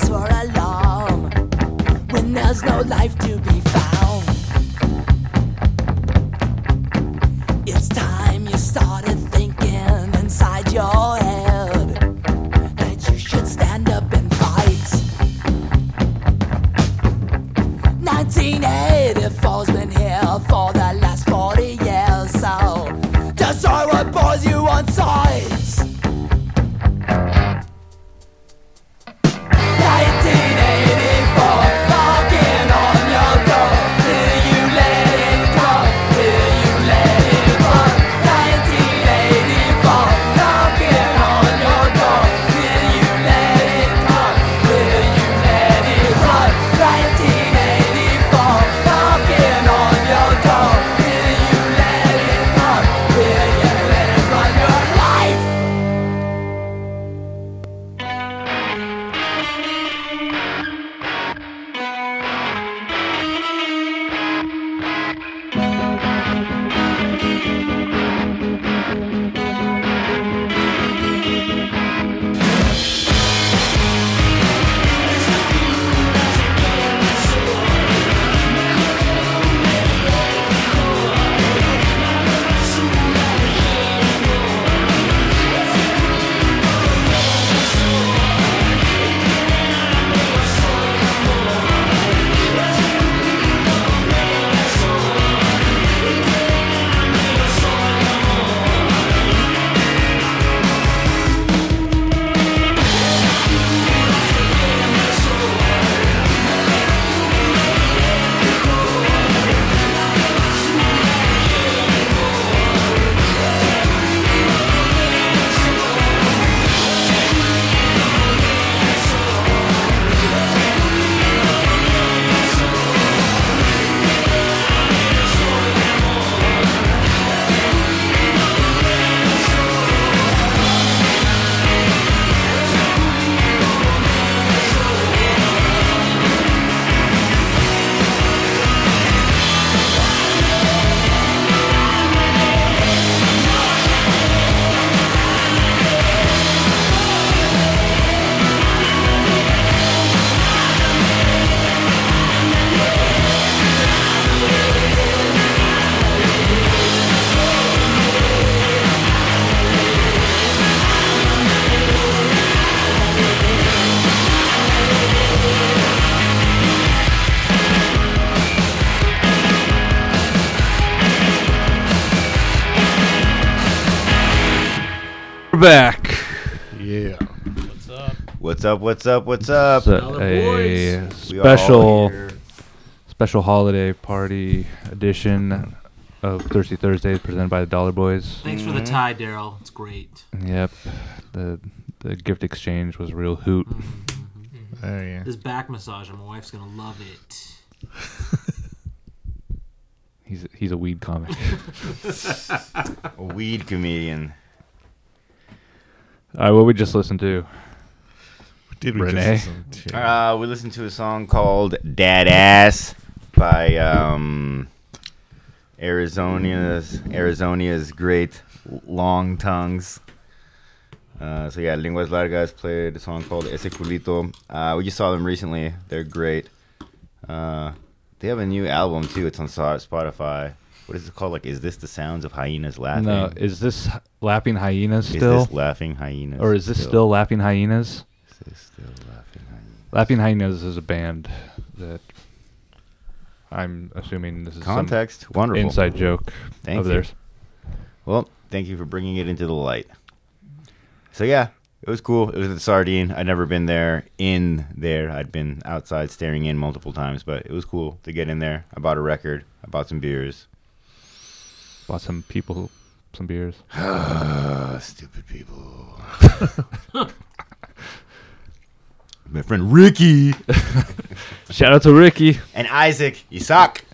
cause for alarm. When there's no life to be What's up? What's up? What's up? So a boys. We are all special special holiday party edition of Thirsty Thursdays presented by the Dollar Boys. Thanks for the mm-hmm. tie, Daryl. It's great. Yep. The the gift exchange was a real hoot. Mm-hmm, mm-hmm. Oh yeah. This back massage, my wife's gonna love it. He's he's a weed comic. A weed comedian. All right, what we just listened to? Did we Renee? just listen to? Uh, we listened to a song called "Dad Ass" by um, Arizona's Arizona's great long tongues. Uh, so yeah, Lenguas Largas played a song called "Ese Culito." Uh, we just saw them recently. They're great. Uh, they have a new album too. It's on Spotify. What is it called? Like, is this the sounds of hyenas laughing? No, is this Lapping Hyenas Is still? this laughing hyenas? or is this still laughing Hyenas? Is still laughing hyenas? Lapping Hyenas is a band that I'm assuming this is Context, some wonderful. inside joke Thank of you. theirs. Well, thank you for bringing it into the light. So yeah, it was cool. It was at the Sardine. I'd never been there in there. I'd been outside staring in multiple times, but it was cool to get in there. I bought a record. I bought some beers. Bought some people some beers. Stupid people. My friend Ricky Shout out to Ricky and Isaac. You suck.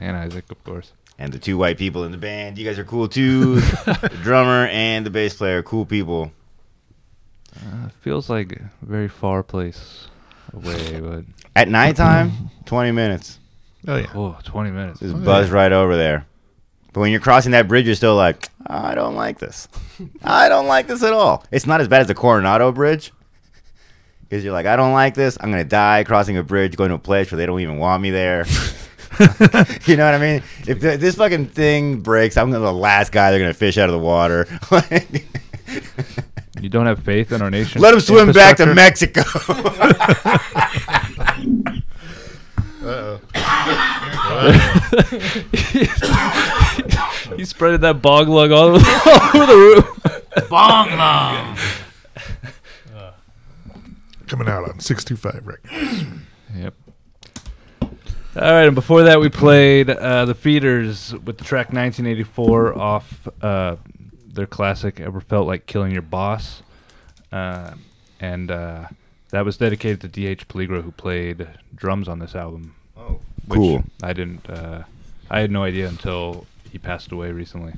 and Isaac, of course. And the two white people in the band. You guys are cool too. the drummer and the bass player, cool people. Uh, feels like a very far place away, but At nighttime, 20 minutes. Oh yeah. oh, 20 minutes. Just Oh, buzz yeah. right over there. But when you're crossing that bridge, you're still like, I don't like this. I don't like this at all. It's not as bad as the Coronado Bridge. Because you're like, I don't like this. I'm going to die crossing a bridge, going to a place where they don't even want me there. you know what I mean? If th- this fucking thing breaks, I'm gonna the last guy they're going to fish out of the water. You don't have faith in our nation. Let them swim back to infrastructure? Mexico. He spreaded that bog lug all over the, all over the roof. Bong long. Coming out on 65 records. Yep. All right, and before that, we played uh, the Feederz with the track 1984 off uh, their classic "Ever Felt Like Killing Your Boss," uh, and uh, that was dedicated to D.H. Peligro, who played drums on this album. Oh, which cool. I didn't. Uh, I had no idea until he passed away recently,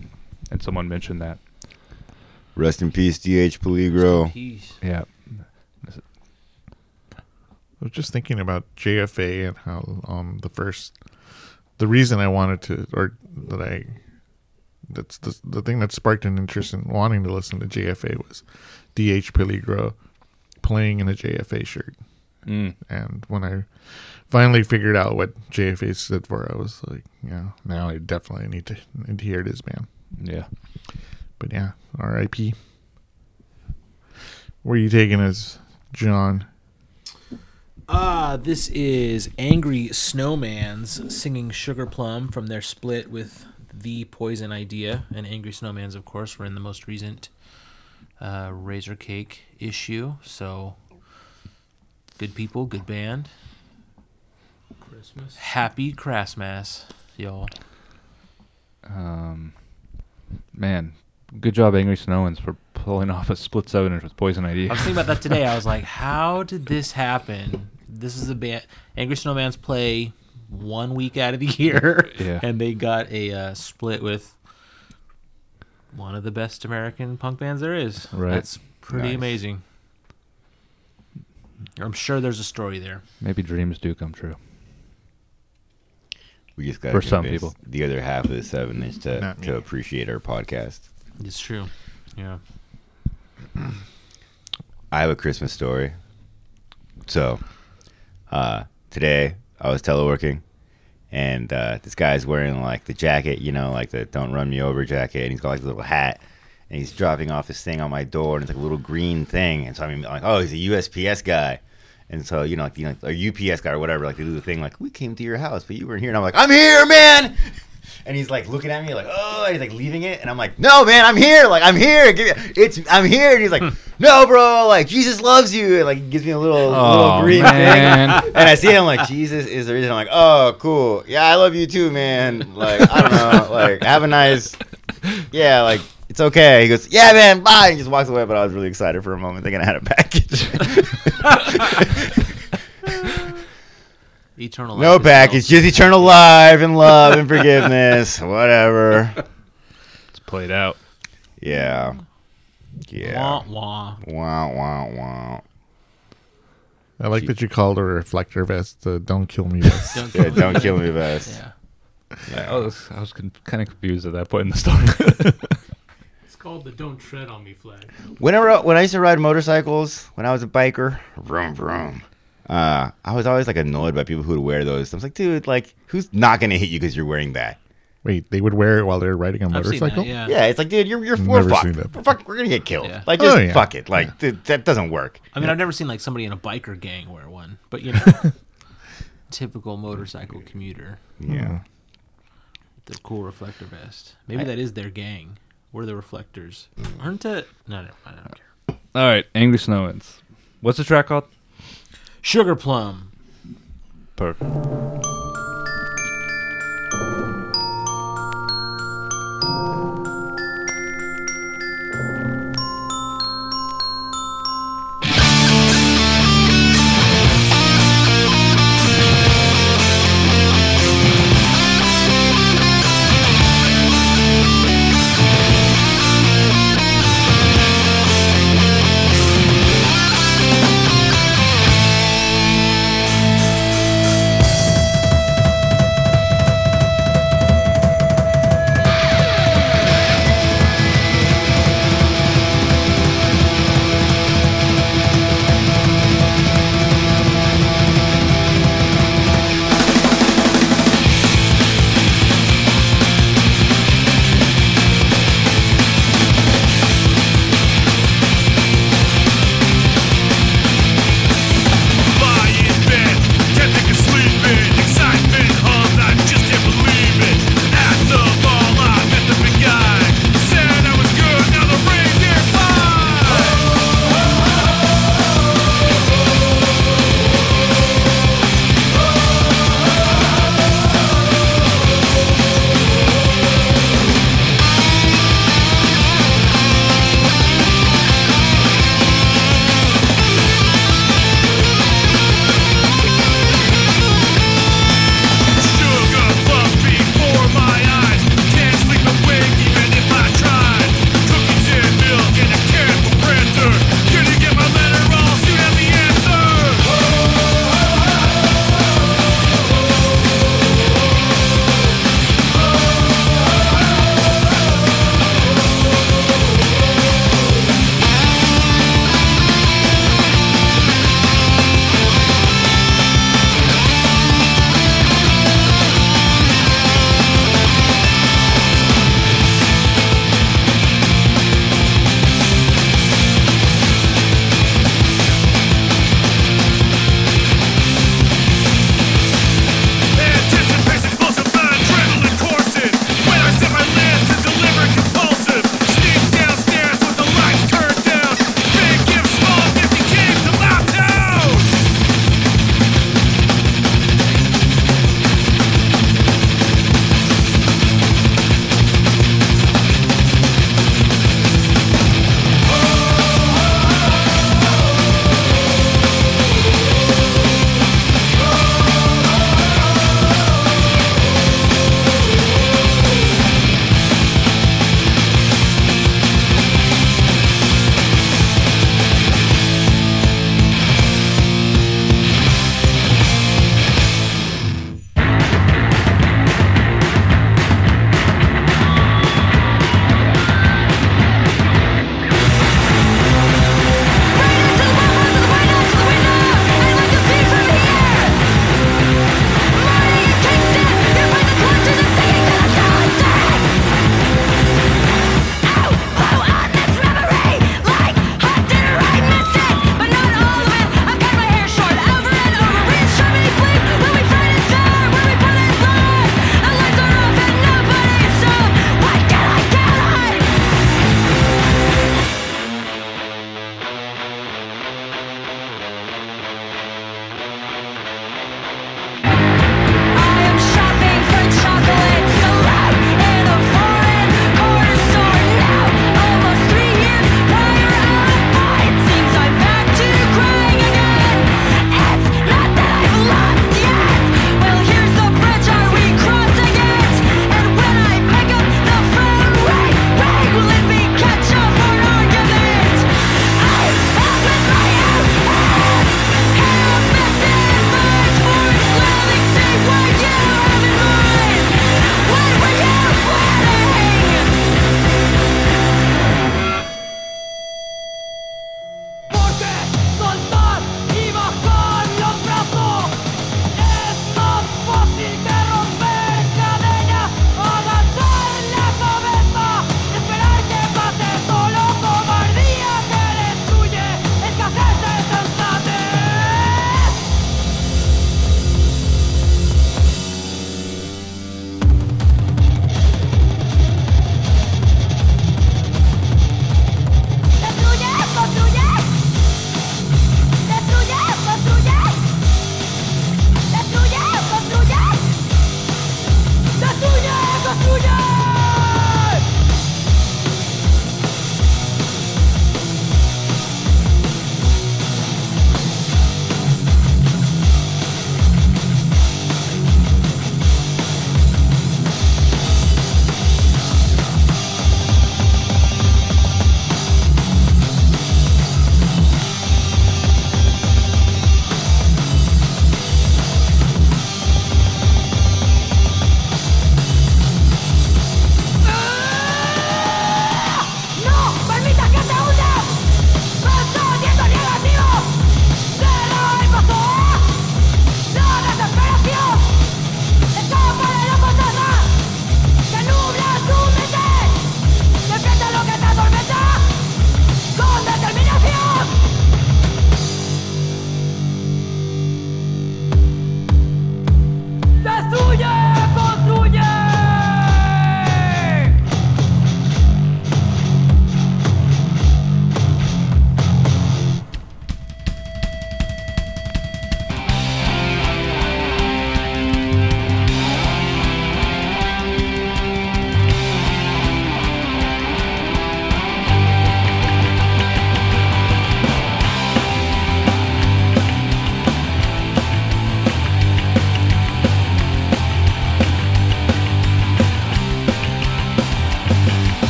and someone mentioned that. Rest in peace, D.H. Peligro. Peace. Yeah. I was just thinking about JFA and how um the first the reason I wanted to or that I that's the the thing that sparked an interest in wanting to listen to JFA was DH Peligro playing in a JFA shirt. Mm. And when I finally figured out what JFA stood for, I was like, yeah, now I definitely need to need to hear this man. Yeah. But yeah, R.I.P. Where are you taking us, John? Uh, this is Angry Snowmans singing Sugar Plum from their split with The Poison Idea. And Angry Snowmans, of course, were in the most recent uh, Razor Cake issue. So, good people, good band. Christmas. Happy Christmas, y'all. Um, man, good job, Angry Snowins, for pulling off a split seven inch with Poison Idea. I was thinking about that today. I was like, how did this happen? This is a band. Angry Snowman's play one week out of the year, Yeah. and they got a uh, split with one of the best American punk bands there is. Right. That's pretty Nice. amazing. I'm sure there's a story there. Maybe dreams do come true. We just got For some people. the other half of the seven is to, Not me. to appreciate our podcast. It's true. Yeah. I have a Christmas story. So, uh, today I was teleworking, and uh, this guy's wearing like the jacket, you know, like the "Don't Run Me Over" jacket, and he's got like a little hat, and he's dropping off this thing on my door, and it's like a little green thing, and so I'm like, oh, he's a USPS guy. And so, you know, like, you know, a UPS guy or whatever, like they do the thing like, we came to your house, but you weren't here. And I'm like, I'm here, man. And he's like looking at me like, oh, and he's like leaving it, and I'm like, no, man, I'm here, like I'm here, give me, it's, I'm here, and he's like, hmm. no, bro, like Jesus loves you, and like he gives me a little, Oh, little green man. thing, and I see him like Jesus is the reason. I'm like, oh, cool, yeah, I love you too, man. Like I don't know, like have a nice, yeah, like. It's okay. He goes, yeah, man, bye. And just walks away. But I was really excited for a moment, thinking I had a package. Eternal. No life is package, built. just eternal life and love and forgiveness, whatever. It's played out. Yeah, yeah. Wah, wah. Wow, wow, wow. I like that you called a reflector vest the "Don't Kill Me" vest. Don't Yeah, don't kill me, best. Yeah. I was I was con- kind of confused at that point in the story. It's called the "Don't Tread on Me" flag. Whenever when I used to ride motorcycles when I was a biker, vroom vroom. Uh, I was always like annoyed by people who would wear those. I was like, dude, like, who's not gonna hit you because you're wearing that? Wait, they would wear it while they're riding a I've seen motorcycle. that, yeah. Yeah, it's like, dude, you're you're we're Never fucked. that. We're fucked. We're gonna get killed. Yeah. Like, just Oh, yeah. fuck it. Like, dude, that doesn't work. I mean, I've never seen like somebody in a biker gang wear one, but you know, typical motorcycle commuter, Yeah. the cool reflector vest. Maybe that is their gang. We're the reflectors, aren't it? No, no, I don't care. All right, Angry Snowman's. What's the track called? Sugar plum. Perfect.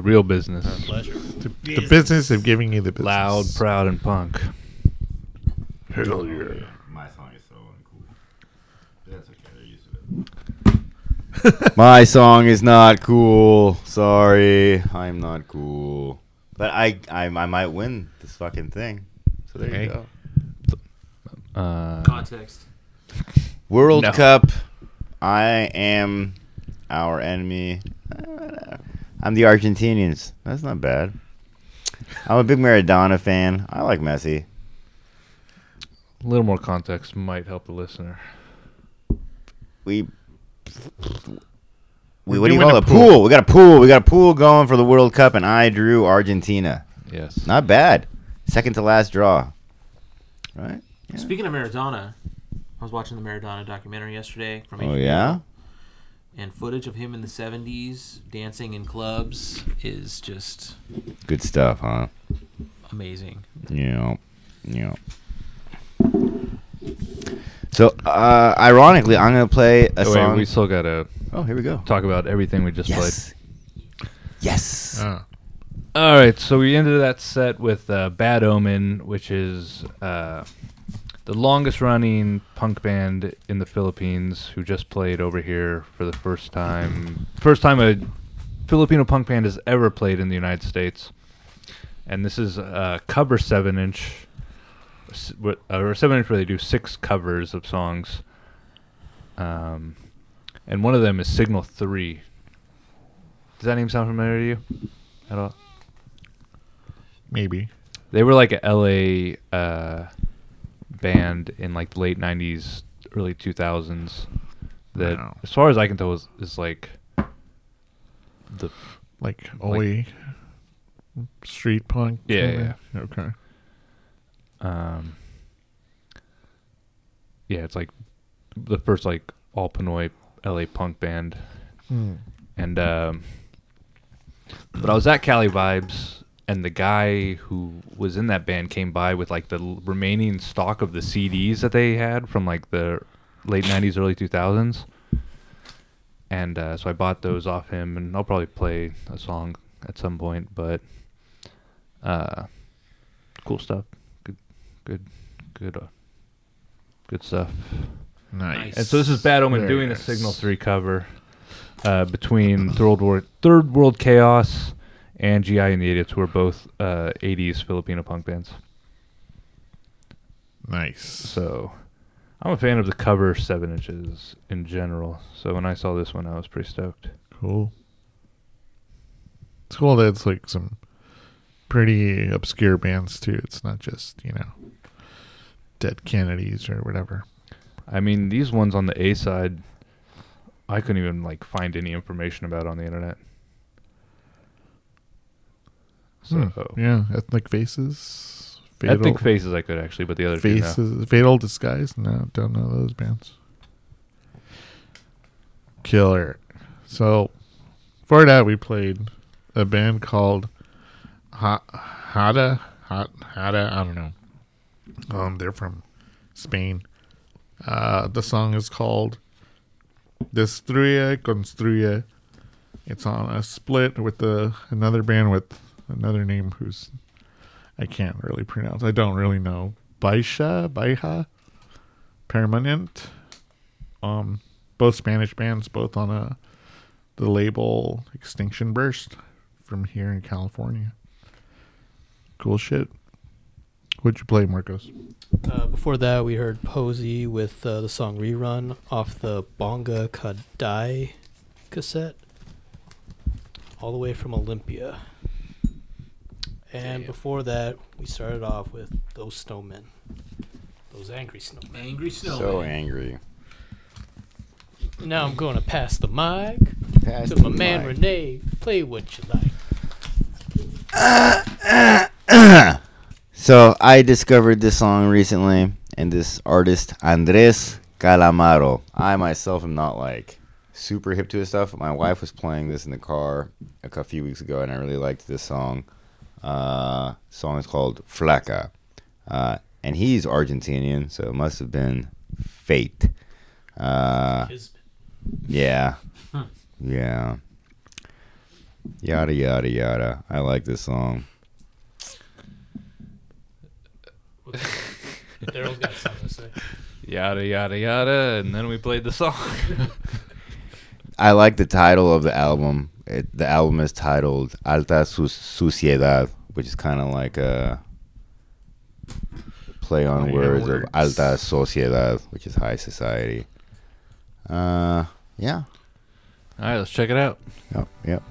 The the real business. Pleasure. The, the business of giving you the business. Loud, proud, and punk. Hell yeah. My song is so uncool. That's okay. They're used to it. My song is not cool. Sorry, I'm not cool. But I, I, I might win this fucking thing. So there Hey. you go. Uh, Context. World No. Cup. I am our enemy. I'm the Argentinians. That's not bad. I'm a big Maradona fan. I like Messi. a little more context might help the listener. We. We, We're what do you call a it? pool. Pool. We got a pool. We got a pool going for the World Cup, and I drew Argentina. Yes. Not bad. Second to last draw. Right? Yeah. Speaking of Maradona, I was watching the Maradona documentary yesterday from Oh HBO, yeah. And footage of him in the '70s dancing in clubs is just Good stuff, huh? amazing. Yeah. Yeah. So, uh, ironically, I'm gonna play a Oh, song. wait, we still gotta oh, here we go. talk about everything we just played. Yes. Yes. Ah. All right, so we ended that set with uh, Bad Omen, which is uh, the longest running punk band in the Philippines who just played over here for the first time. First time a Filipino punk band has ever played in the United States. And this is a cover 7 inch, or 7 inch where they do six covers of songs. Um, and one of them is Signal 3. Does that name sound familiar to you at all? maybe. They were like a LA uh, band in like the late '90s, early 2000s. That, Wow. as far as I can tell, is, is like the Like Oi. Street punk. Yeah, kinda? Okay. um, yeah, it's like the first like all Pinoy LA punk band, Hmm. and um, but I was at Cali Vibes, and the guy who was in that band came by with like the remaining stock of the CDs that they had from like the late '90s, early 2000s, and uh, so I bought those off him, and I'll probably play a song at some point, but uh, cool stuff, good, good, good, uh, good stuff. Nice. And so this is Bad Omen Very doing a. Signal Three cover uh, between Third World Third World Chaos and GI and the Idiots, were both uh, '80s Filipino punk bands. Nice. So I'm a fan of the cover seven inches in general. So when I saw this one, I was pretty stoked. Cool. It's cool that it's like some pretty obscure bands too. It's not just, you know, Dead Kennedys or whatever. I mean, these ones on the A side, I couldn't even like find any information about on the internet. So Hmm. Yeah, Ethnic Faces. I think Faces I could actually, but the other two, no. Faces. Fatal Disguise. No, don't know those bands. Killer. So, for that, we played a band called ha- Hada. Hot Hada. I don't know. Um, they're from Spain. Uh, the song is called Destruye Construye. It's on a split with the another band with another name who's I can't really pronounce. I don't really know. Baisha, Baija, Permanent. Um, both Spanish bands, both on a the label Extinction Burst from here in California. Cool shit. What'd you play, Marcos? Uh, before that, we heard Posey with uh, the song Rerun off the Bonga Kadai cassette, all the way from Olympia. And before that, we started off with those snowmen, those angry snowmen. Angry Snow. So angry. Now I'm going to pass the mic Pass to the my man mic. Renee. Play what you like. So I discovered this song recently, and this artist Andres Calamaro. I myself am not like super hip to his stuff. My wife was playing this in the car a cou- few weeks ago, and I really liked this song. Uh, song is called Flaca, uh, and he's Argentinian, so it must have been fate. Uh, Kismet. yeah, yeah. Yada yada yada. I like this song. Daryl's got something to say. Yada yada yada, and then we played the song. I like the title of the album. It, the album is titled Alta Su- Suciedad, which is kind of like a play on on words, words. of Alta Sociedad, which is high society. Uh, yeah. All right, let's check it out. Yep. Yep.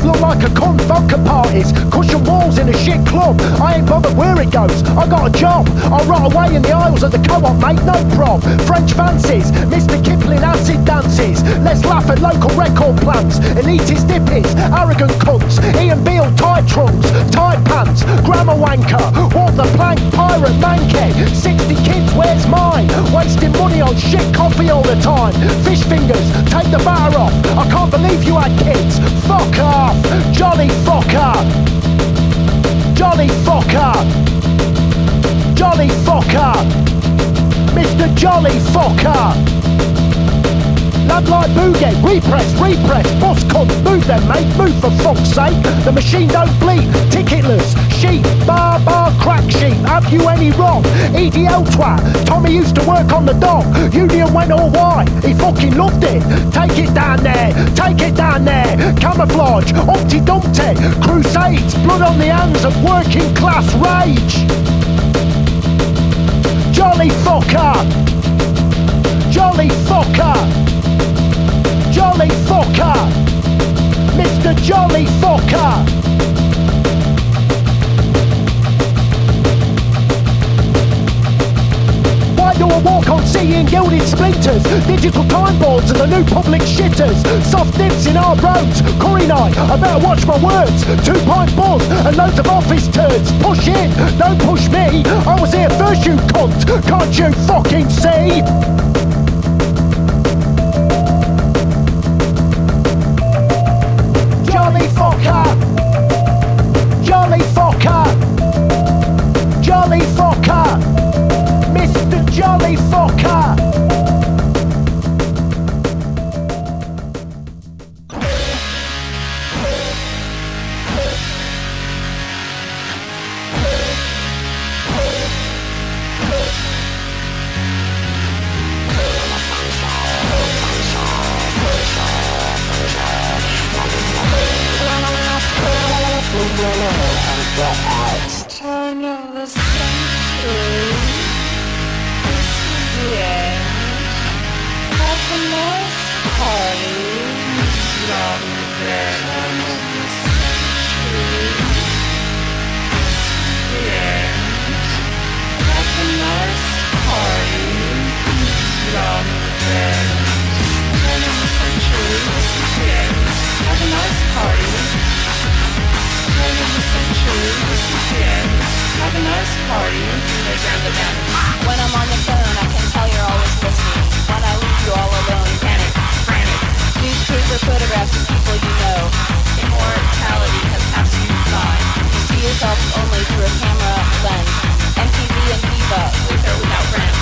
Look like a cunt, vodka parties, cushion walls in a shit club. I ain't bothered where it goes, I got a job. I'll rot away in the aisles of the co-op, mate, no prob. French fancies, Mr. Kipling acid dances. Let's laugh at local record plants, elitist hippies, arrogant cunts. Ian Beale, tight trunks, tight pants, grammar wanker, walk the plank, pirate manky. 60 kids, where's mine? Wasting money on shit coffee all the time. Fish fingers, take the bar off. I can't believe you had kids. Fuck off, jolly fucker. Jolly fucker. Jolly fucker. Mr. Jolly fucker. Lad like boogie, repress, repress, boss cunt, move them mate, move for fuck's sake. The machine don't bleed, ticketless, sheep, bar bar crack sheep, have you any wrong? EDL twat, Tommy used to work on the dock, Union went all white, he fucking loved it. Take it down there, take it down there, camouflage, Humpty Dumpty, crusades, blood on the hands of working class rage. Jolly fucker! Jolly fucker! Jolly fucker! Mr. Jolly fucker! Why do I walk on seeing gilded splinters? Digital time boards and the new public shitters. Soft dips in our roads. Corey night, I better watch my words. Two pint balls and loads of office turds. Push in, don't push me. I was here first, you cunt. Can't you fucking see? When I'm on the phone, I can tell you're always listening. When I leave you all alone. Newspaper photographs of people you know. Immortality has passed you by. You see yourself only through a camera lens. MTV and Viva, with or without friends.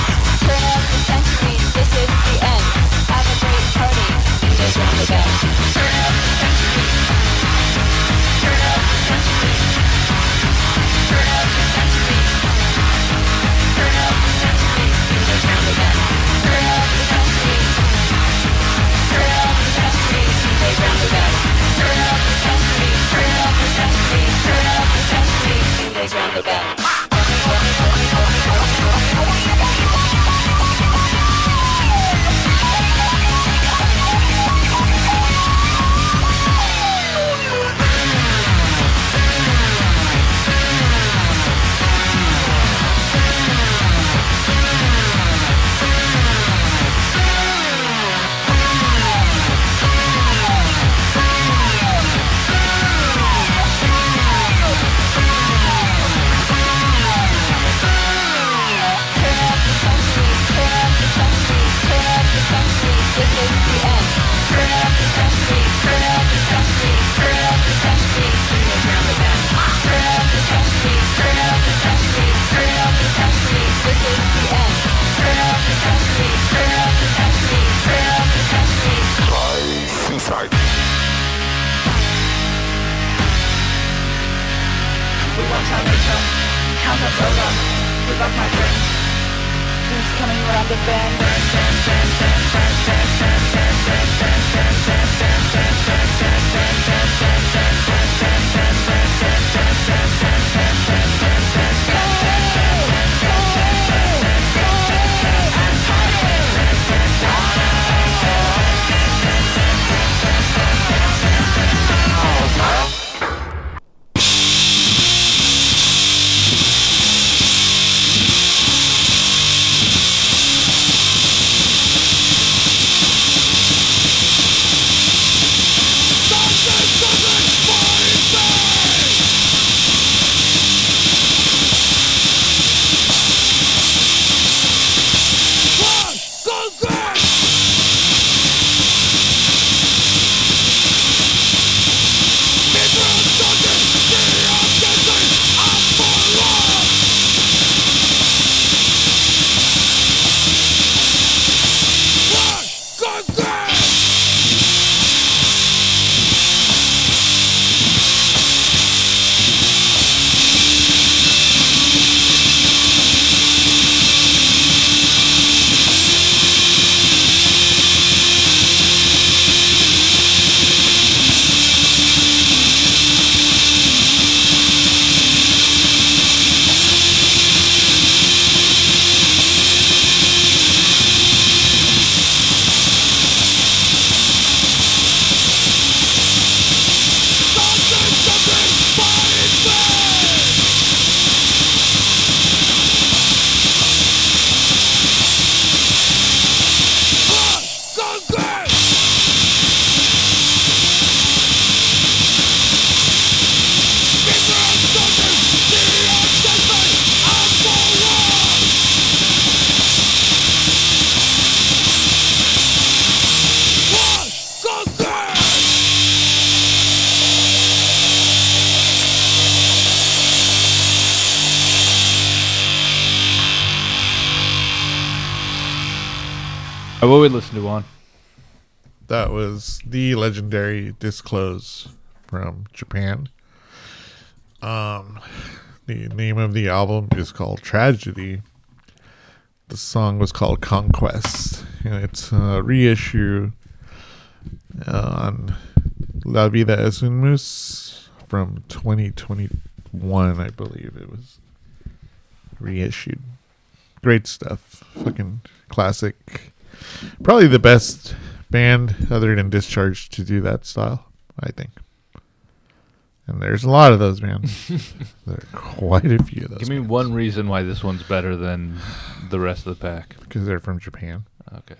Turn of the century, this is the end. Have a great party. He goes round the bend. Rachel. Count us over. Good luck, my friend. Who's coming around the bend? Listen to on? That was the legendary Disclose from Japan. Um, the name of the album is called Tragedy. The song was called Conquest, and it's a reissue uh, on La Vida es un Mus from 2021, I believe it was reissued. Great stuff. Fucking classic. Probably the best band other than Discharge to do that style, I think. And there's a lot of those, man. there are quite a few of those. Give me one reason why this one's better than the rest of the pack. because they're from Japan. Okay.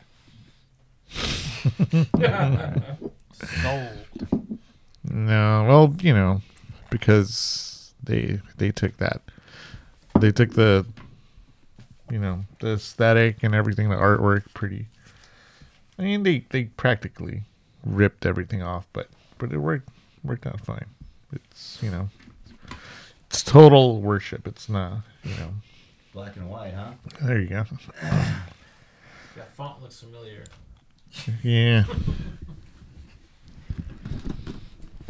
Sold. No, well, you know, because they they took that, they took the, you know, the aesthetic and everything, the artwork, pretty. I mean, they they practically ripped everything off, but but it worked worked out fine. It's you know, it's total worship. It's not you know. Black and white, huh? There you go. That font looks familiar. Yeah.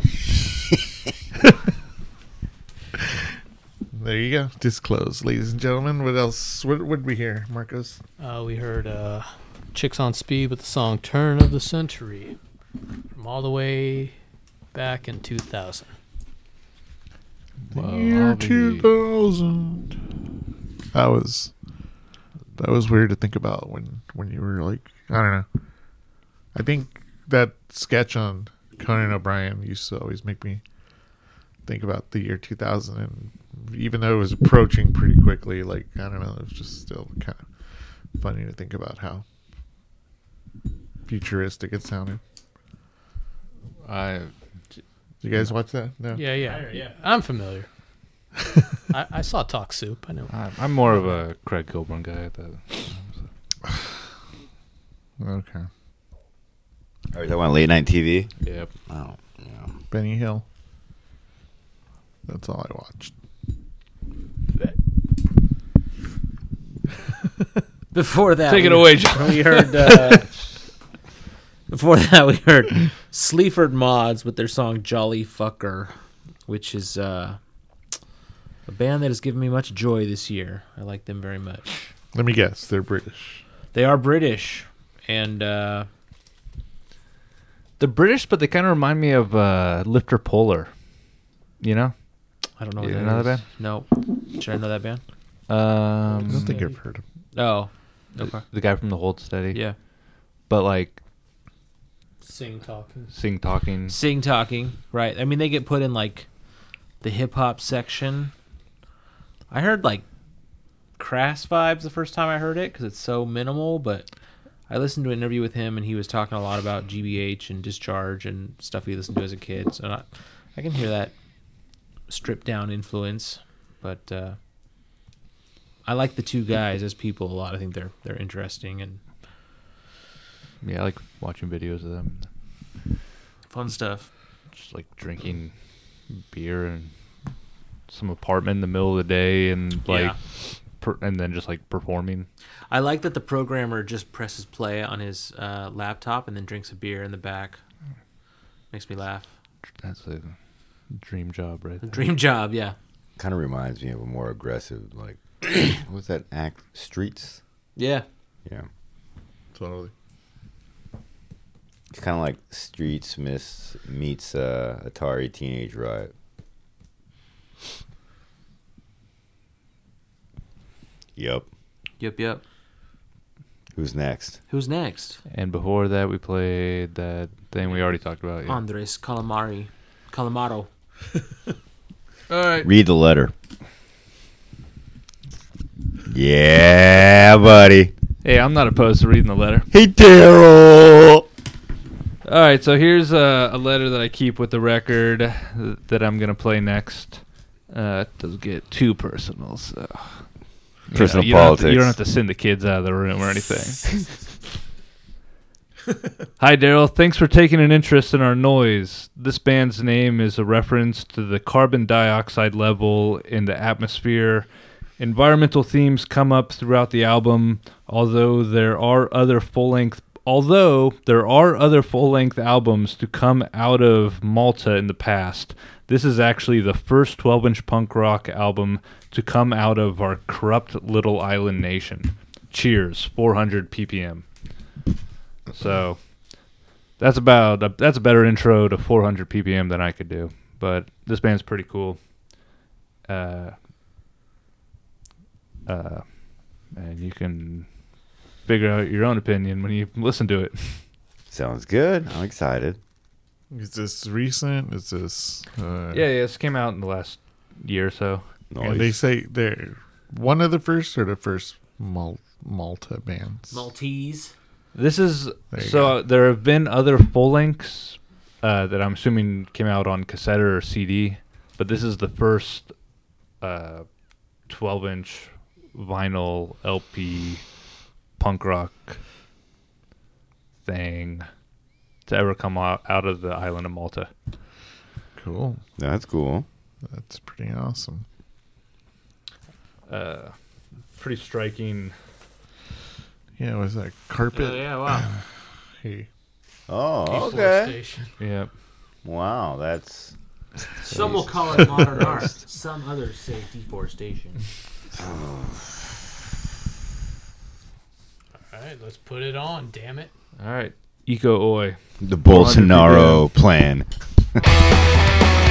there you go. Disclose, ladies and gentlemen. What else? What would we hear, Marcos? Uh, we heard uh, Chicks on Speed with the song Turn of the Century from all the way back in 2000. Well, Year two thousand. That was that was weird to think about when when you were like I don't know. I think that sketch on Conan O'Brien used to always make me think about the year two thousand, and even though it was approaching pretty quickly, like I don't know, it was just still kind of funny to think about how futuristic it sounded. I Did you guys watch that? No. Yeah, yeah, yeah. I'm familiar. I, I saw Talk Soup. I know. I- I'm more of a Craig Kilborn guy. At that. Okay. Or that one late night TV? Yep. Oh, yeah. Benny Hill. That's all I watched. Before that, Take it we- away, John. We heard. Uh, before that, we heard Sleaford Mods with their song "Jolly Fucker," which is uh, a band that has given me much joy this year. I like them very much. Let me guess. They're British. They are British, and uh, They're British, but they kind of remind me of uh, Lifter Puller. You know? I don't know. You what know that is. No, should I know that band? I Um, don't think I've heard of. Oh, okay. the guy from the Hold Steady. Yeah, But like Sing talking. sing talking. sing talking. Right. I mean, they get put in like the hip hop section. I heard like crass vibes the first time I heard it because it's so minimal. But I listened to an interview with him and he was talking a lot about GBH and discharge and stuff he listened to as a kid. So I, I can hear that stripped down influence. But uh, I like the two guys as people a lot. I think they're they're interesting and Yeah, I like watching videos of them. fun stuff. Just like drinking beer and some apartment in the middle of the day and like Yeah. per, and then just like performing. I like that the programmer just presses play on his uh, laptop and then drinks a beer in the back. Makes me laugh. That's a dream job, right? there. Dream job, yeah. Kind of reminds me of a more aggressive, like, what's that act? Streets? Yeah. Yeah. Totally. It's kind of like Streets miss, meets uh, Atari Teenage Riot. Yep. Yep, yep. Who's next? Who's next? And before that, we played that thing we already talked about. Yeah. Andres Calamari. Calamaro. All right. Read the letter. Yeah, buddy. Hey, I'm not opposed to reading the letter. Hey, Daryl. All right, so here's a, a letter that I keep with the record that I'm gonna play next. Uh, it doesn't get too personal, so you Personal you don't to- you don't have to send the kids out of the room or anything. Hi, Daryl. Thanks for taking an interest in our noise. This band's name is a reference to the carbon dioxide level in the atmosphere Environmental themes come up throughout the album, although there are other full length although there are other full length albums to come out of Malta in the past. This is actually the first 12 inch punk rock album to come out of our corrupt little island nation. Cheers, 400 ppm. So that's about a, that's a better intro to 400 ppm than I could do. But this band's pretty cool. Uh, uh, and you can figure out your own opinion when you listen to it. Sounds good. I'm excited. Is this recent? Is this? Uh, Yeah, yeah, this came out in the last year or so. And they say they're one of the first or the first Mal- Malta bands. Maltese. This is There you so there have been other full lengths uh, that I'm assuming came out on cassette or CD, but this is the first uh, 12 inch vinyl LP punk rock thing to ever come out, out of the island of Malta. Cool. That's cool. That's pretty awesome. Uh, pretty striking. Yeah, was that carpet? Oh, yeah, wow. hey, Oh, okay. Deforestation. Yeah. Wow, that's Some will call it modern art. Some others say deforestation. All right, let's put it on. Damn it. All right. Eco Oi. the Bolsonaro plan.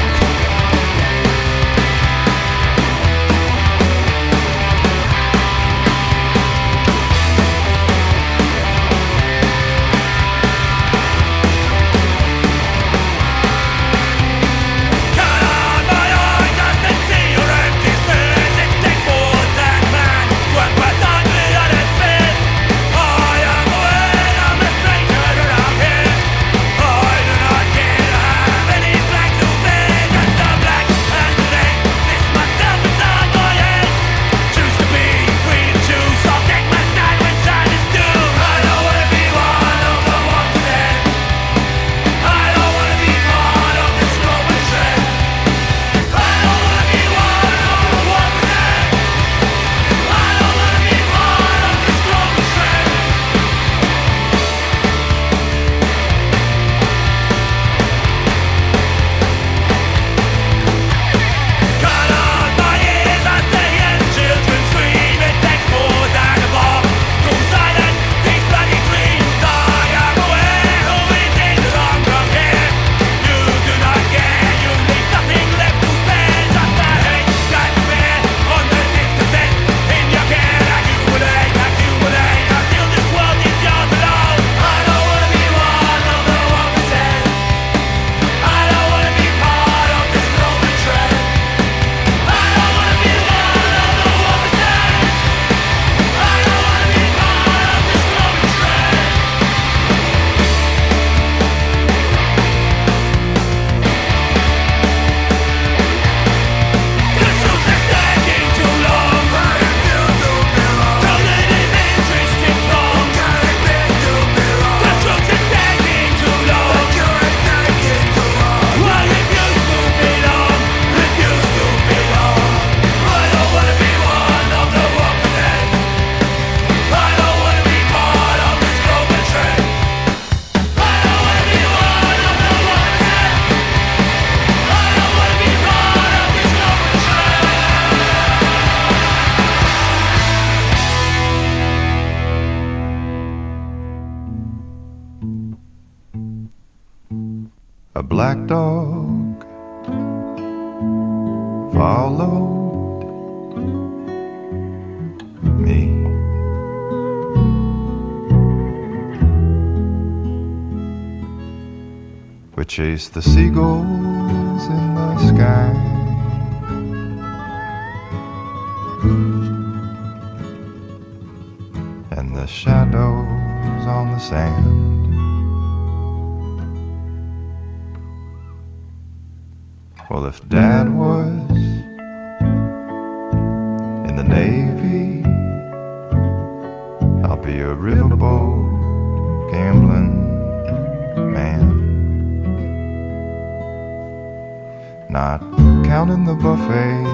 not counting the buffet.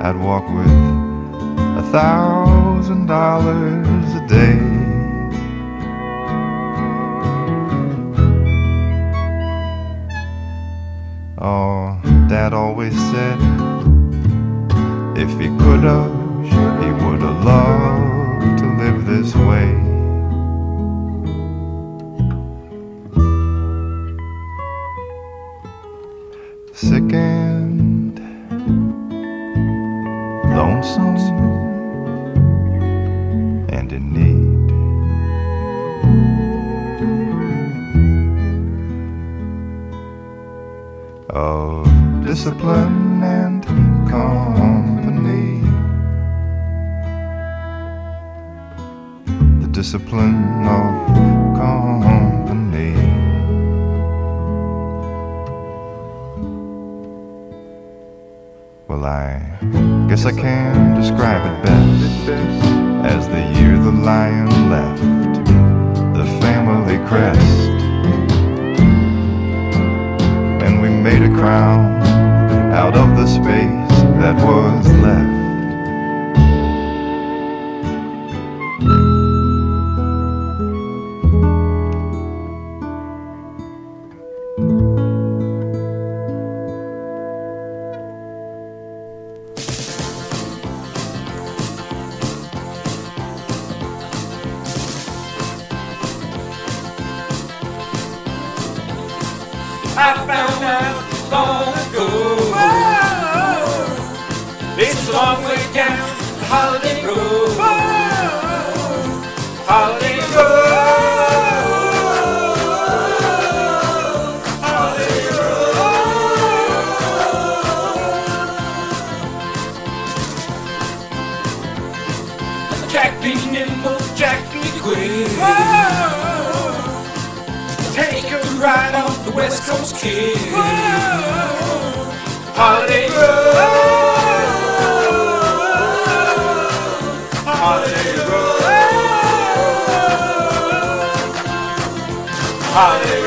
I'd walk with a thousand dollars a day. Oh, Dad always said, if he could have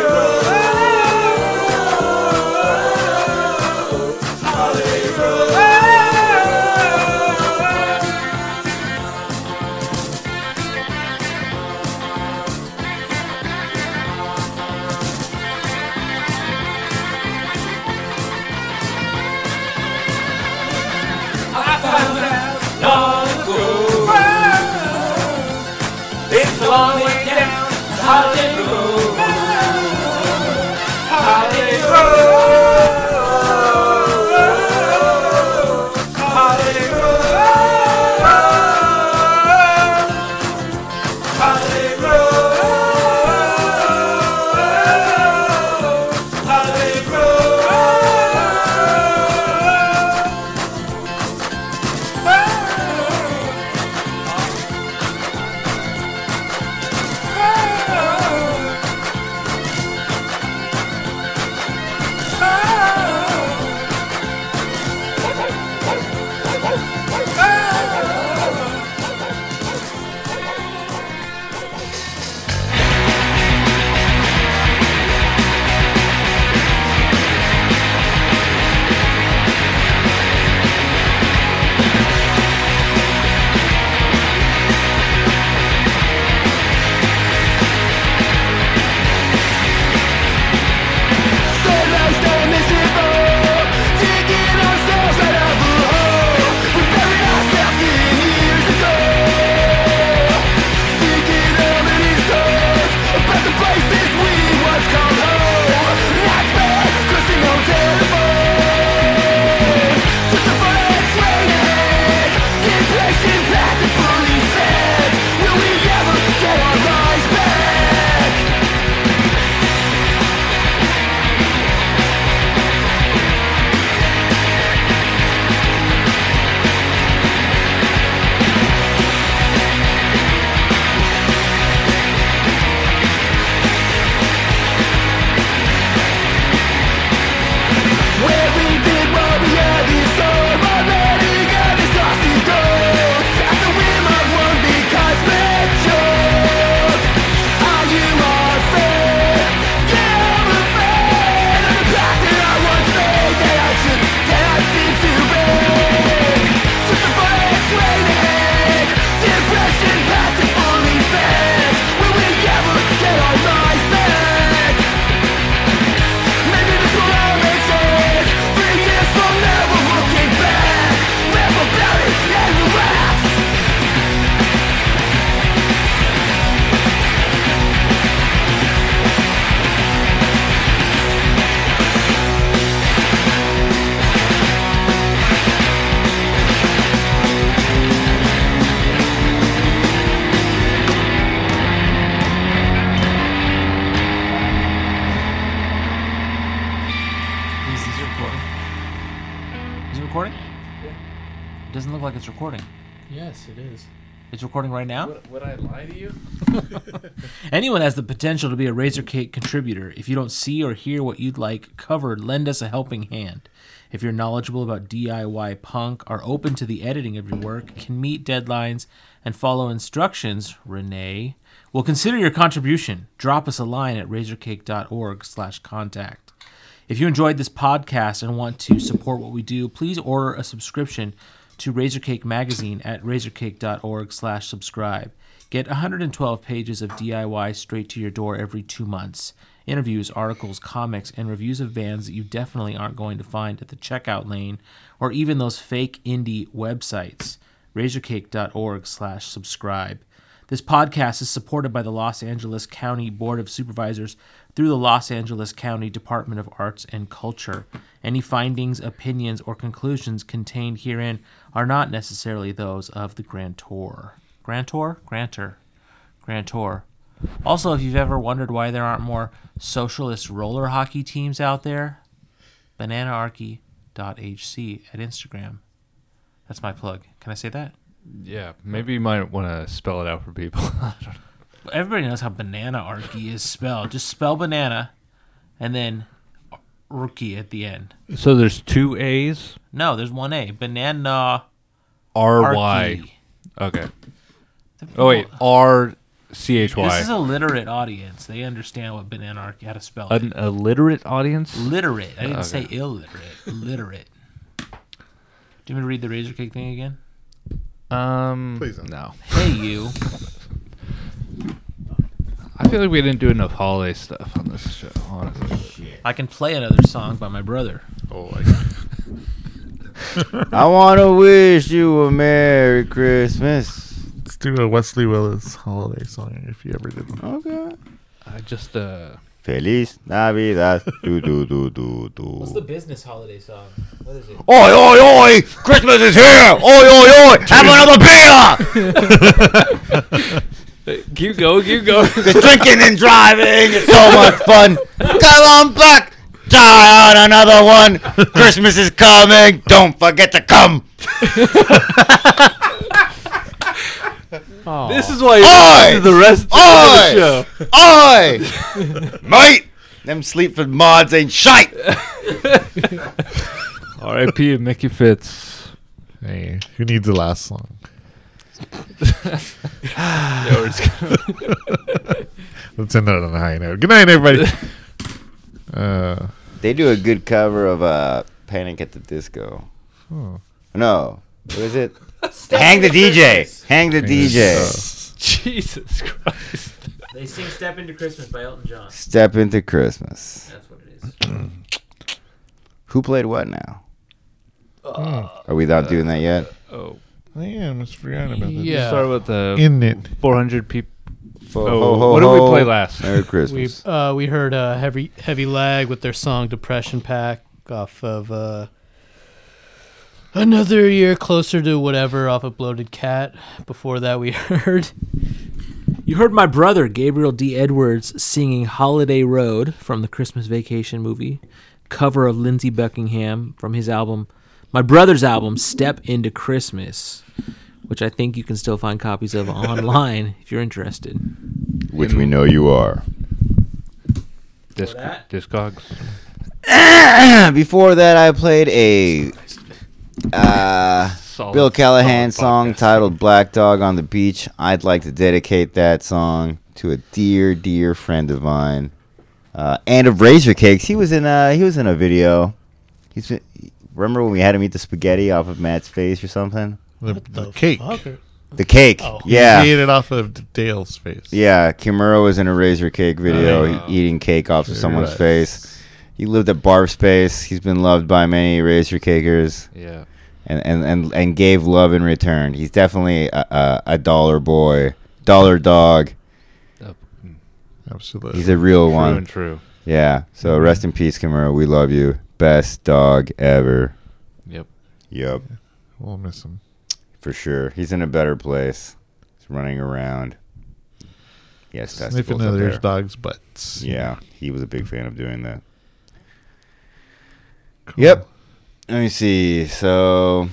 hero. It's recording right now? Would, would I lie to you? Anyone has the potential to be a Razor Cake contributor. If you don't see or hear what you'd like covered, lend us a helping hand. If you're knowledgeable about DIY punk, are open to the editing of your work, can meet deadlines, and follow instructions, Renee, we'll consider your contribution. Drop us a line at razorcake.org slash contact. If you enjoyed this podcast and want to support what we do, please order a subscription to Razorcake Magazine at razorcake.org slash subscribe. Get 112 pages of DIY straight to your door every two months. Interviews, articles, comics, and reviews of bands that you definitely aren't going to find at the checkout lane or even those fake indie websites. razorcake.org slash subscribe. This podcast is supported by the Los Angeles County Board of Supervisors through the Los Angeles County Department of Arts and Culture. Any findings, opinions, or conclusions contained herein are not necessarily those of the grantor. Grantor? Grantor. Grantor. Also, if you've ever wondered why there aren't more socialist roller hockey teams out there, bananaarchy.hc at Instagram. That's my plug. Can I say that? Yeah, maybe you might want to spell it out for people. I don't know. Everybody knows how banana archy is spelled. Just spell banana and then rookie at the end. So there's two A's. No, there's one A. Banana. R Y. Arky. Okay. Oh wait, R C H This is a literate audience. They understand what banana archy, how to spell it. An illiterate audience. Literate. I didn't Okay. say illiterate. Literate. Do you want me to read the Razor Cake thing again? Um, Please don't. no. Hey, you. I feel like we didn't do enough holiday stuff on this show. Honestly. I can play another song by my brother. Oh, I, I want to wish you a Merry Christmas. let's do a Wesley Willis holiday song if you ever did one. Okay. I just uh. Feliz Navidad. do, do, do, do, do. What's the business holiday song? What is it? Oi, oi, oi! Christmas is here! Oi, oi, oi! Have another beer! Keep going, keep going. The drinking and driving is so much fun. Come on back! Die on another one! Christmas is coming! Don't forget to come! This is why you Oi! listen to the rest of Oi! the show. Oi! Mate! Them Sleaford Mods ain't shite! R.I.P. and Micky Fitz. Hey, who needs the last song? Yeah, we're just gonna- Let's end it on a high note. Good night, everybody. uh, They do a good cover of uh, Panic at the Disco. oh. No. What is it? Hang the DJ! Hang the DJ! Jesus Christ. They sing "Step Into Christmas" by Elton John. Step into Christmas. That's what it is. Who played what now? Are we not doing that yet? Oh, Oh, yeah, I almost forgot about that. Yeah. start with the In it. 400 people. Oh, ho, ho, what did we play last? Merry We Christmas. uh, we heard uh, heavy heavy lag with their song "Depression Pack" off of uh, another year closer to whatever off of Bloated Cat. Before that, we heard You heard my brother Gabriel D. Edwards singing "Holiday Road" from the Christmas Vacation movie, cover of Lindsey Buckingham from his album, my brother's album "Step Into Christmas," which I think you can still find copies of online if you're interested. Which we know you are. Disc- that? Discogs. Before that, I played a uh, Solid- Bill Callahan song titled Black Dog on the Beach. I'd like to dedicate that song to a dear, dear friend of mine. Uh, and of Razor Cakes. He was in a he was in a video. He's been, remember when we had him eat the spaghetti off of Matt's face or something? The, the the cake. fuck? The cake. Oh. Yeah. He ate it off of Dale's face. Yeah, Kimura was in a Razor Cake video Oh. eating cake off of someone's was. face. He lived at Barb Space. He's been loved by many Razor Cakers Yeah. and, and, and, and gave love in return. He's definitely a, a, a dollar boy, dollar dog. Absolutely. He's a real True one. and true. Yeah. So rest in peace, Kimura. We love you. Best dog ever. Yep. Yep, We'll miss him. for sure. He's in a better place. He's running around. Yes, Sniffing testicles up others' there. dogs' butts. Yeah, he was a big fan of doing that. Cool. Yep. Let me see. So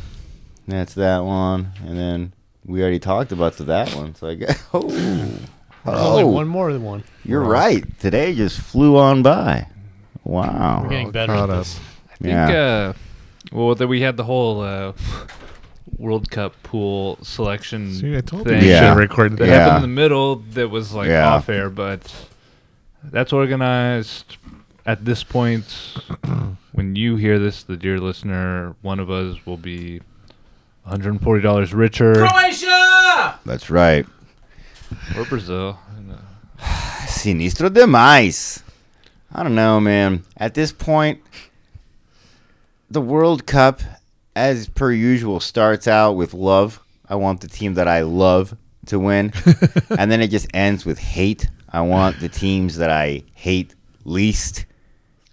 that's that one, and then we already talked about the, that one. So I guess. Oh, There's only oh. one more than one. You're right. Today just flew on by. Wow. We're getting better at this. I think, Yeah. uh, well, that we had the whole uh, World Cup pool selection See, I told you thing we Yeah. should record that that. Yeah. happened in the middle that was like Yeah. off air, but that's organized at this point. when you hear this, the dear listener, one of us will be $140 richer Croatia! That's right. or Brazil. Sinistro demais. I don't know, man. At this point, the World Cup, as per usual, starts out with love. I want the team that I love to win. and then it just ends with hate. I want the teams that I hate least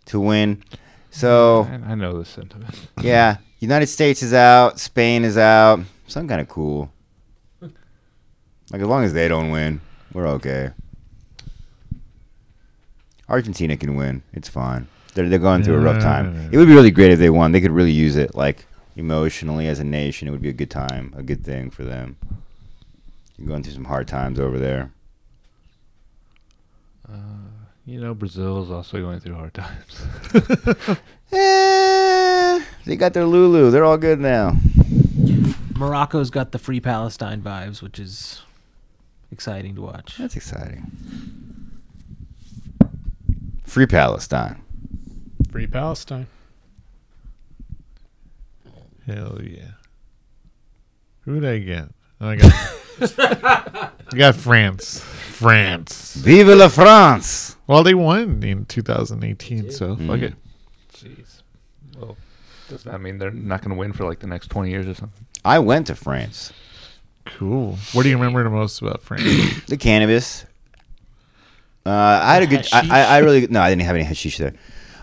to win. So, I, I know the sentiment. yeah, United States is out, Spain is out. Some kind of cool. Like as long as they don't win, we're okay. Argentina can win. It's fine. They're they're going through a rough time. It would be really great if they won. They could really use it, like emotionally as a nation. It would be a good time, a good thing for them. You're going through some hard times over there. You know, Brazil is also going through hard times. Eh, they got their Lula. They're all good now. Morocco's got the free Palestine vibes, which is exciting to watch. That's exciting. Free Palestine. Free Palestine. Hell yeah. Who did I get? Oh, I got, I got France. France. Vive la France! Well, they won in 2018, so fuck mm-hmm. it. Jeez. Well, does that mean they're not going to win for like the next 20 years or something? I went to France. Cool. What do you remember the most about France? The cannabis. Uh, I had a good. I, I, I really no. I didn't have any hashish there.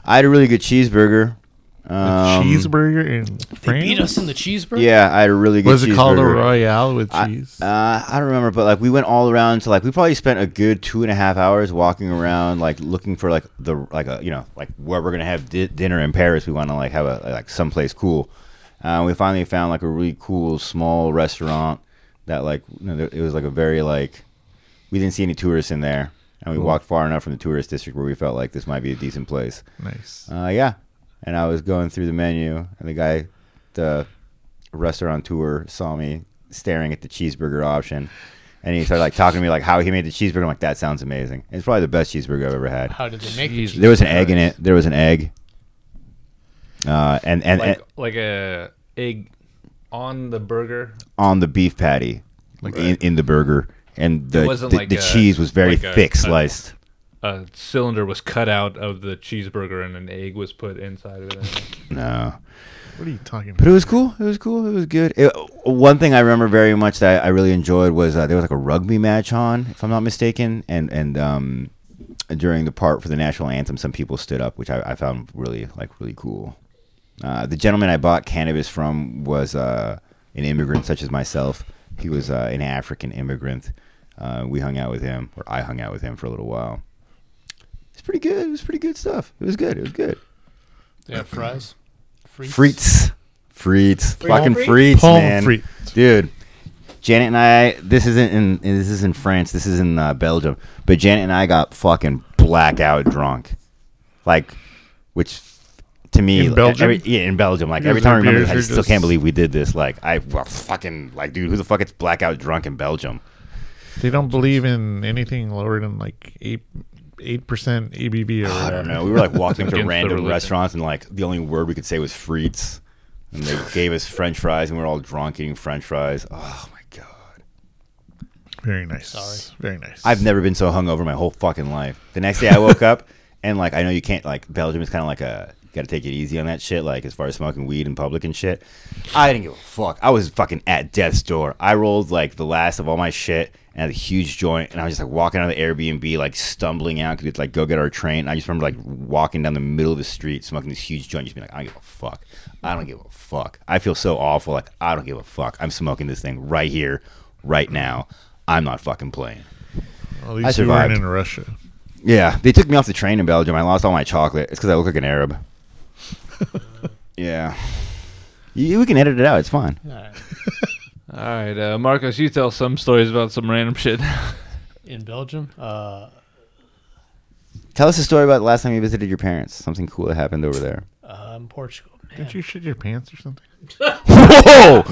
I had a really good cheeseburger. Um, cheeseburger in They France? beat us in the cheeseburger. Yeah, I had a really good. Was it called a cheeseburger. Royale with I- cheese? uh, I don't remember, but like we went all around to like we probably spent a good two and a half hours walking around, like looking for like the like a you know like where we're gonna have di- dinner in Paris. We want to like have a like someplace cool. Uh, we finally found like a really cool small restaurant that like you know, it was like a very like we didn't see any tourists in there, and we Cool. walked far enough from the tourist district where we felt like this might be a decent place. Nice. Uh, yeah, and I was going through the menu, and the guy, the restaurateur, saw me staring at the cheeseburger option, and he started like talking to me like how he made the cheeseburger. I'm like, that sounds amazing. It's probably the best cheeseburger I've ever had. How did they make the There was an egg in it. There was an egg. Uh, and and, like, and like a egg on the burger. on the beef patty, Like in, in the burger, and the It wasn't the, like the a- cheese was very like thick a- sliced. A cylinder was cut out of the cheeseburger and an egg was put inside of it. No. What are you talking But about? it was cool. It was cool. It was good. It, one thing I remember very much that I really enjoyed was uh, there was like a rugby match on, if I'm not mistaken, and and um, during the part for the national anthem, some people stood up, which I, I found really like really cool. Uh, the gentleman I bought cannabis from was uh, an immigrant such as myself. He was uh, an African immigrant. Uh, we hung out with him, or I hung out with him for a little while. It's pretty good. It was pretty good stuff. It was good. It was good. They have fries. Frites. Frites. Frites. Fucking Frites? frites, man. frites. Dude. Janet and I this isn't in this is in France, this is in uh, Belgium. But Janet and I got fucking blackout drunk. Like which to me In Belgium? every, yeah, in Belgium. Like every time I remember beers I still just- can't believe we did this. Like I well, fucking like dude, who the fuck gets blackout drunk in Belgium? They don't believe in anything lower than like eight eight percent ABV or I whatever. don't know. We were like walking to Against random religion. restaurants and like the only word we could say was frites. And they gave us French fries and we were all drunk eating French fries. Oh my god. Very nice. Sorry. Very nice. I've never been so hungover my whole fucking life. The next day I woke up and like I know you can't like Belgium is kind of like a you got to take it easy on that shit like as far as smoking weed in public and shit. I didn't give a fuck. I was fucking at death's door. I rolled like the last of all my shit and had a huge joint and I was just like walking out of the Airbnb like stumbling out because we had to like go get our train. And I just remember like walking down the middle of the street smoking this huge joint just being like I don't give a fuck. I don't give a fuck. I feel so awful like I don't give a fuck. I'm smoking this thing right here right now. I'm not fucking playing. At I least you weren't in Russia. Yeah, they took me off the train in Belgium. I lost all my chocolate. It's because I look like an Arab. Yeah, You, we can edit it out. It's fine. All right, uh, Marcos, you tell some stories about some random shit. In Belgium, uh, Tell us a story about the last time you visited your parents. Something cool that happened over there. um, Portugal. Did you shit your pants or something? Whoa!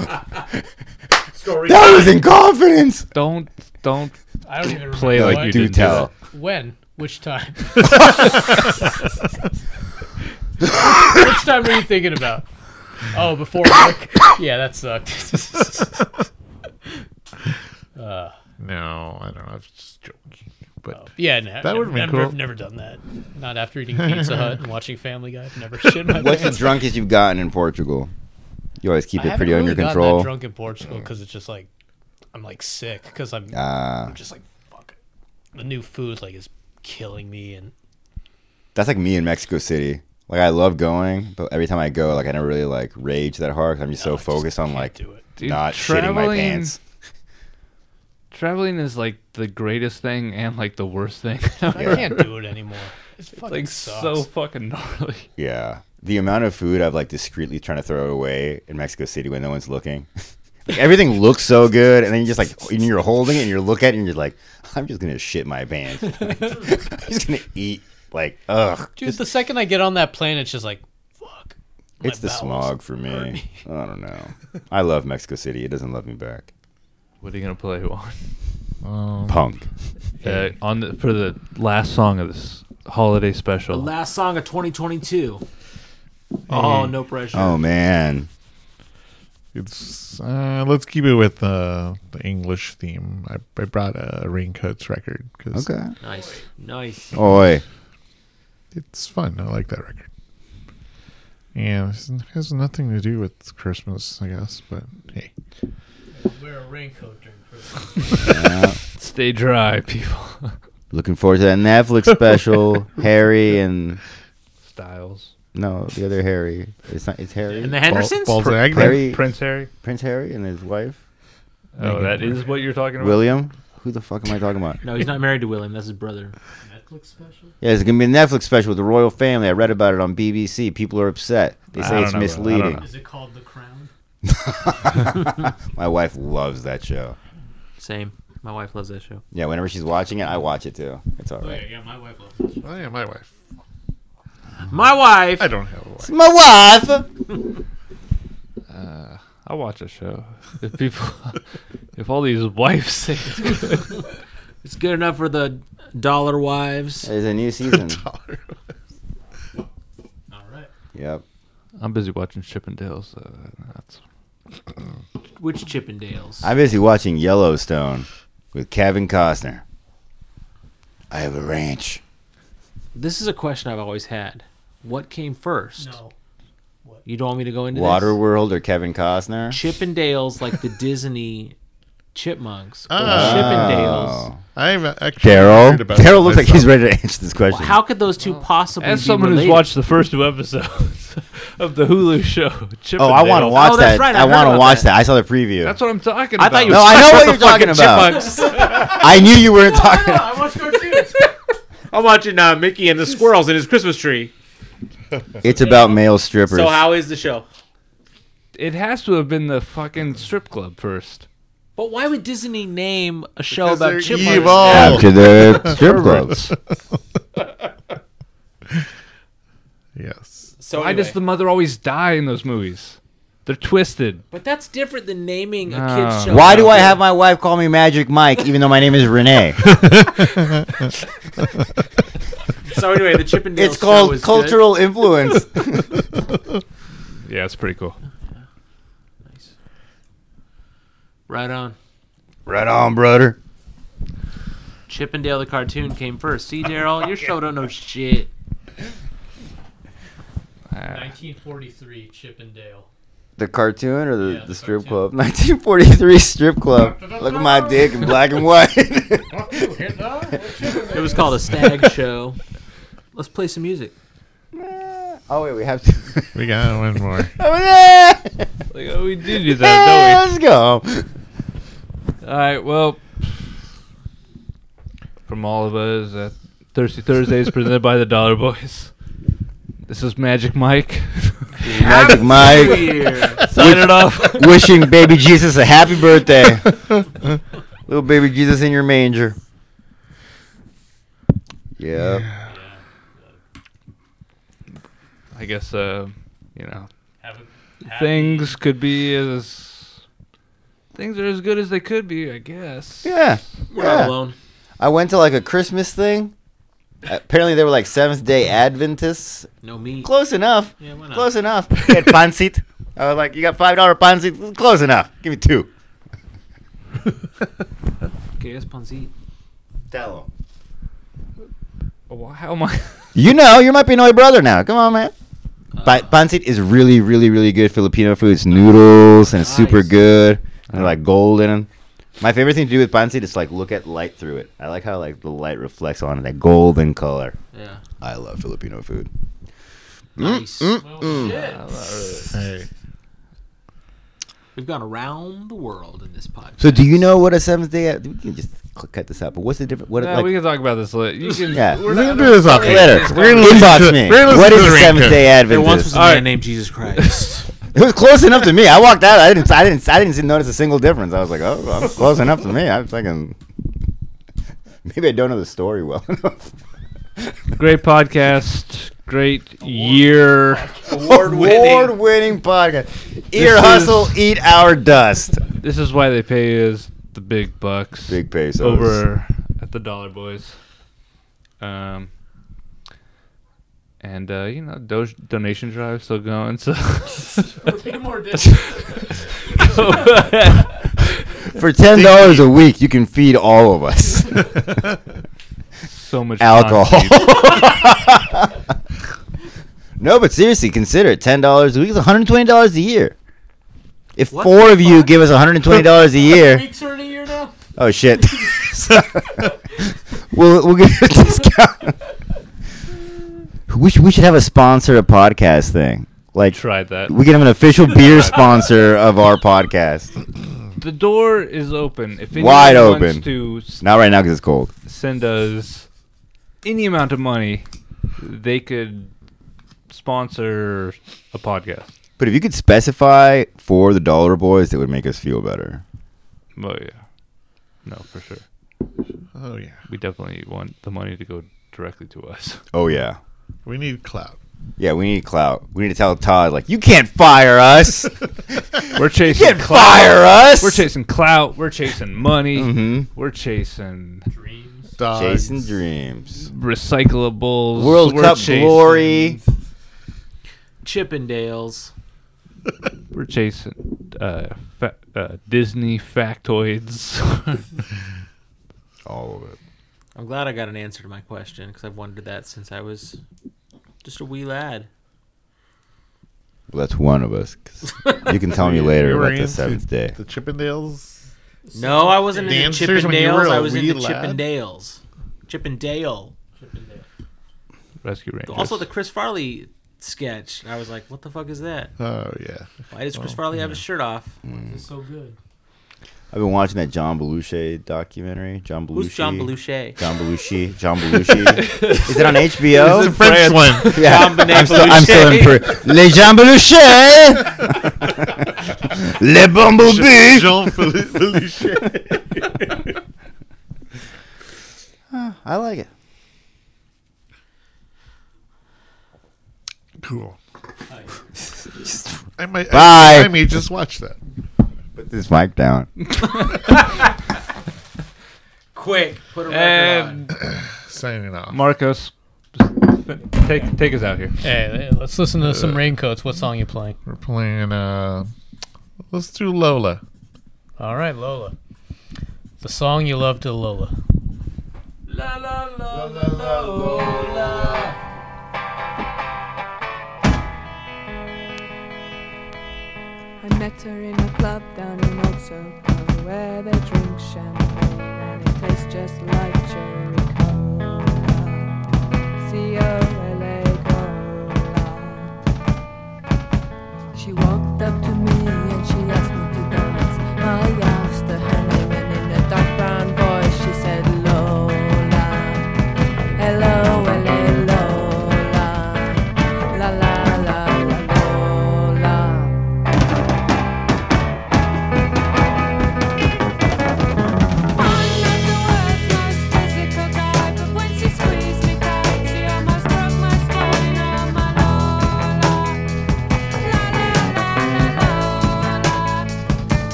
Story That was in confidence. don't don't I don't even play remember like what. you do didn't tell. When? Which time? Which time are you thinking about? Oh, before work. Yeah, that sucked. uh, No, I don't know. I was just joking. But yeah, no, That would've been never, cool. never done that. Not after eating Pizza Hut and watching Family Guy. I've Never shit my What's the pants. drunkest you've gotten in Portugal? You always keep I it haven't pretty really under gotten control. That drunk in Portugal because it's just like I'm like sick because I'm, Ah. I'm just like fuck. It. The new food like is killing me and That's like me in Mexico City. Like I love going, but every time I go, like I never really like rage that hard. 'cause I'm just so focused on like Dude, not shitting my pants. Traveling is like the greatest thing and like the worst thing. I can't do it anymore. It's, It's fucking like sucks. so fucking gnarly. Yeah, the amount of food I've like discreetly trying to throw away in Mexico City when no one's looking. like everything looks so good, and then you just like and you're holding it and you're looking at it and you're like, I'm just gonna shit my pants. I'm just gonna eat like ugh. Dude, the second I get on that plane, it's just like fuck. It's the smog for hurt me. I don't know. I love Mexico City. It doesn't love me back. What are you gonna play on? um, Punk. Uh, on the, for the last song of this holiday special. The last song of 2022. Oh, no pressure. Oh man. It's uh, let's keep it with uh, the English theme. I, I brought a Raincoats record because Okay. Nice. Nice. Oi. It's fun. I like that record. And it has nothing to do with Christmas, I guess. But hey, Wear a raincoat during Christmas. Yeah. Stay dry, people. Looking forward to that Netflix special. Harry and Styles. no, the other Harry. It's not. It's Harry. And the Hendersons? Bal- Balzagna? Harry, Prince Harry. Prince Harry and his wife Oh, that is what you're talking about. William. Who the fuck am I talking about? No, he's not married to William. That's his brother. Netflix special. Yeah, it's gonna be a Netflix special with the royal family. I read about it on BBC. People are upset. They say it's know, bro. I don't misleading. Is it called The Crown? My wife loves that show. Same. My wife loves that show. Yeah, whenever she's watching it, I watch it too. It's all Oh, yeah, right. yeah, my wife loves that show. oh yeah, my wife. My wife. I don't have a wife. My wife. Uh, I'll watch a show. If people, if all these wives say it's good. It's good enough for the dollar wives. There's a new season. All right. yep. I'm busy watching Chippendales. Uh, that's Which Chippendales? I'm busy watching Yellowstone with Kevin Costner. I have a ranch. This is a question I've always had. What came first? No. You don't want me to go into Waterworld or Kevin Costner? this? Chippendales, like the Disney chipmunks. or Ah. Chippendales. I've actually Daryl. heard about Daryl looks like he's ready to answer this question. How could those two possibly as be someone related? who's watched the first two episodes of the Hulu show. Chippendales. oh, I want to watch Oh, that's that. right, I I've heard want to about watch that. that. I saw the preview. That's what I'm talking about. I thought you no, were I know talking what about you're talking about. chipmunks. I knew you weren't talking. I watch cartoons. I'm watching uh, Mickey and the squirrels in his Christmas tree. It's about male strippers. So how is the show? It has to have been the fucking strip club first. But why would Disney name a show Because about they're chipmunks? evil. After the strip clubs. Yes. So Why anyway. does the mother always die in those movies? They're twisted. But that's different than naming a No. kid's ah. show. Why do I the- have my wife call me Magic Mike even though my name is Renee? So anyway, the Chippendales it's show called is cultural influence. Yeah, it's pretty cool. Good. Right on. right on, brother. Chippendale the cartoon came first. See, Daryl, your show don't know shit. 1943 Chippendale. The cartoon or the, Yeah, the, the strip cartoon. club? 1943 strip club. Look at my dick in black and white. It was called a stag show. Let's play some music. oh wait, we have to. We got one more. Oh, yeah. Like, oh, we did do that, don't we? Let's go. Don't we? All right, well, from all of us at Thirsty Thursdays presented by the Dollar Boys, this is Magic Mike. Magic Mike. New Sign it off. Wishing baby Jesus a happy birthday. Little baby Jesus in your manger. Yeah. I guess uh, you know Have a things could be as things are as good as they could be. I guess. Yeah. We're yeah. not alone. I went to like a Christmas thing. Apparently they were like Seventh Day Adventists. No meat. Close enough. Yeah, why not? Close enough. You had pancit. I was like, you got five dollar pancit. Close enough. Give me two. Okay, that's pancit. Tell him. Oh, how am I? You know, you're my Pinoy brother now. Come on, man. Uh. Pa- pancit is really, really, really good Filipino food. It's noodles and it's super good. And they're like gold in them. My favorite thing to do with pancit is like look at light through it. I like how like the light reflects on it, that golden color. Yeah. I love Filipino food. Nice. Mm, Well, mm. shit. Hey, We've gone around the world in this podcast. So do you know what a seventh day? We can just cut this out. But what's the difference? What Yeah, like, we can talk about this later. You can. Yeah. we're we're gonna do this off later. later. We're gonna Inbox me. we're gonna listen What to is the a Seventh Day cut. There once was a man right. named Jesus Christ. It was close enough to me. I walked out. I didn't. I didn't. I didn't notice a single difference. I was like, oh, well, close enough to me. I'm thinking. Maybe I don't know the story well enough. Great podcast. Great year. Award-winning podcast. Eat This your is- hustle, eat our dust. This is why they pay us the big bucks. Big pesos. over at the Dollar Boys. Um, and uh, you know, do- donation drive still going. So For ten dollars a week, you can feed all of us. so much alcohol. no, but seriously, consider it. Ten dollars a week is one hundred twenty dollars a year. If What four the of you fuck? give us one hundred twenty dollars a year, Weeks are in a year now? oh shit, we'll we'll give you a discount. We should we should have a sponsor a podcast thing. Like Tried that. we can have an official beer sponsor of our podcast. The door is open. If anyone Wide wants open. to s- Not right now because it's cold. send us any amount of money, they could sponsor a podcast. But if you could specify for the Dollar Boys, it would make us feel better. Oh yeah, no, for sure. Oh yeah, We definitely want the money to go directly to us. Oh yeah. We need clout. Yeah, we need clout. We need to tell Todd like you can't fire us. We're chasing can't clout. fire us. We're chasing clout. We're chasing money. Mhm. We're chasing Dogs. Chasing dreams. recyclables. World We're Cup chasing- glory. Chippendales. We're chasing uh, fa- uh, Disney factoids. All of it. I'm glad I got an answer to my question because I've wondered that since I was just a wee lad. Well, that's one of us. 'cause you can tell me later about the seventh day. The Chippendales. No, I wasn't in the Dancers when you were Chippendales. a I was in the wee lad? Chippendales. Chippendale. Rescue Rangers. Also, the Chris Farley sketch. I was like, what the fuck is that? Oh yeah. Why does Chris Oh, Farley have his shirt off? It's so good. I've been watching that John Belushi documentary. John Belushi. Who's John Belushi? John Belushi. John Belushi. Is it on HBO? It's a French one. Yeah, John Benet I'm, still, I'm still in Belushi. Peru. Les Jean Belushi. Le Bumblebee. Jean Belushi. I like it. cool. I might. Bye. I, I may just watch that. Put this mic down. Quick, put a record and on. Signing off. Marcos, just take take us out here. Hey, let's listen to some Raincoats. What song you playing? We're playing. Uh, let's do Lola. All right, Lola. The song you love to Lola. La la la la la Lola. I met her in a club down in Old Soho where they drink champagne and it tastes just like cherry cola. C O L A cola. She walked up to me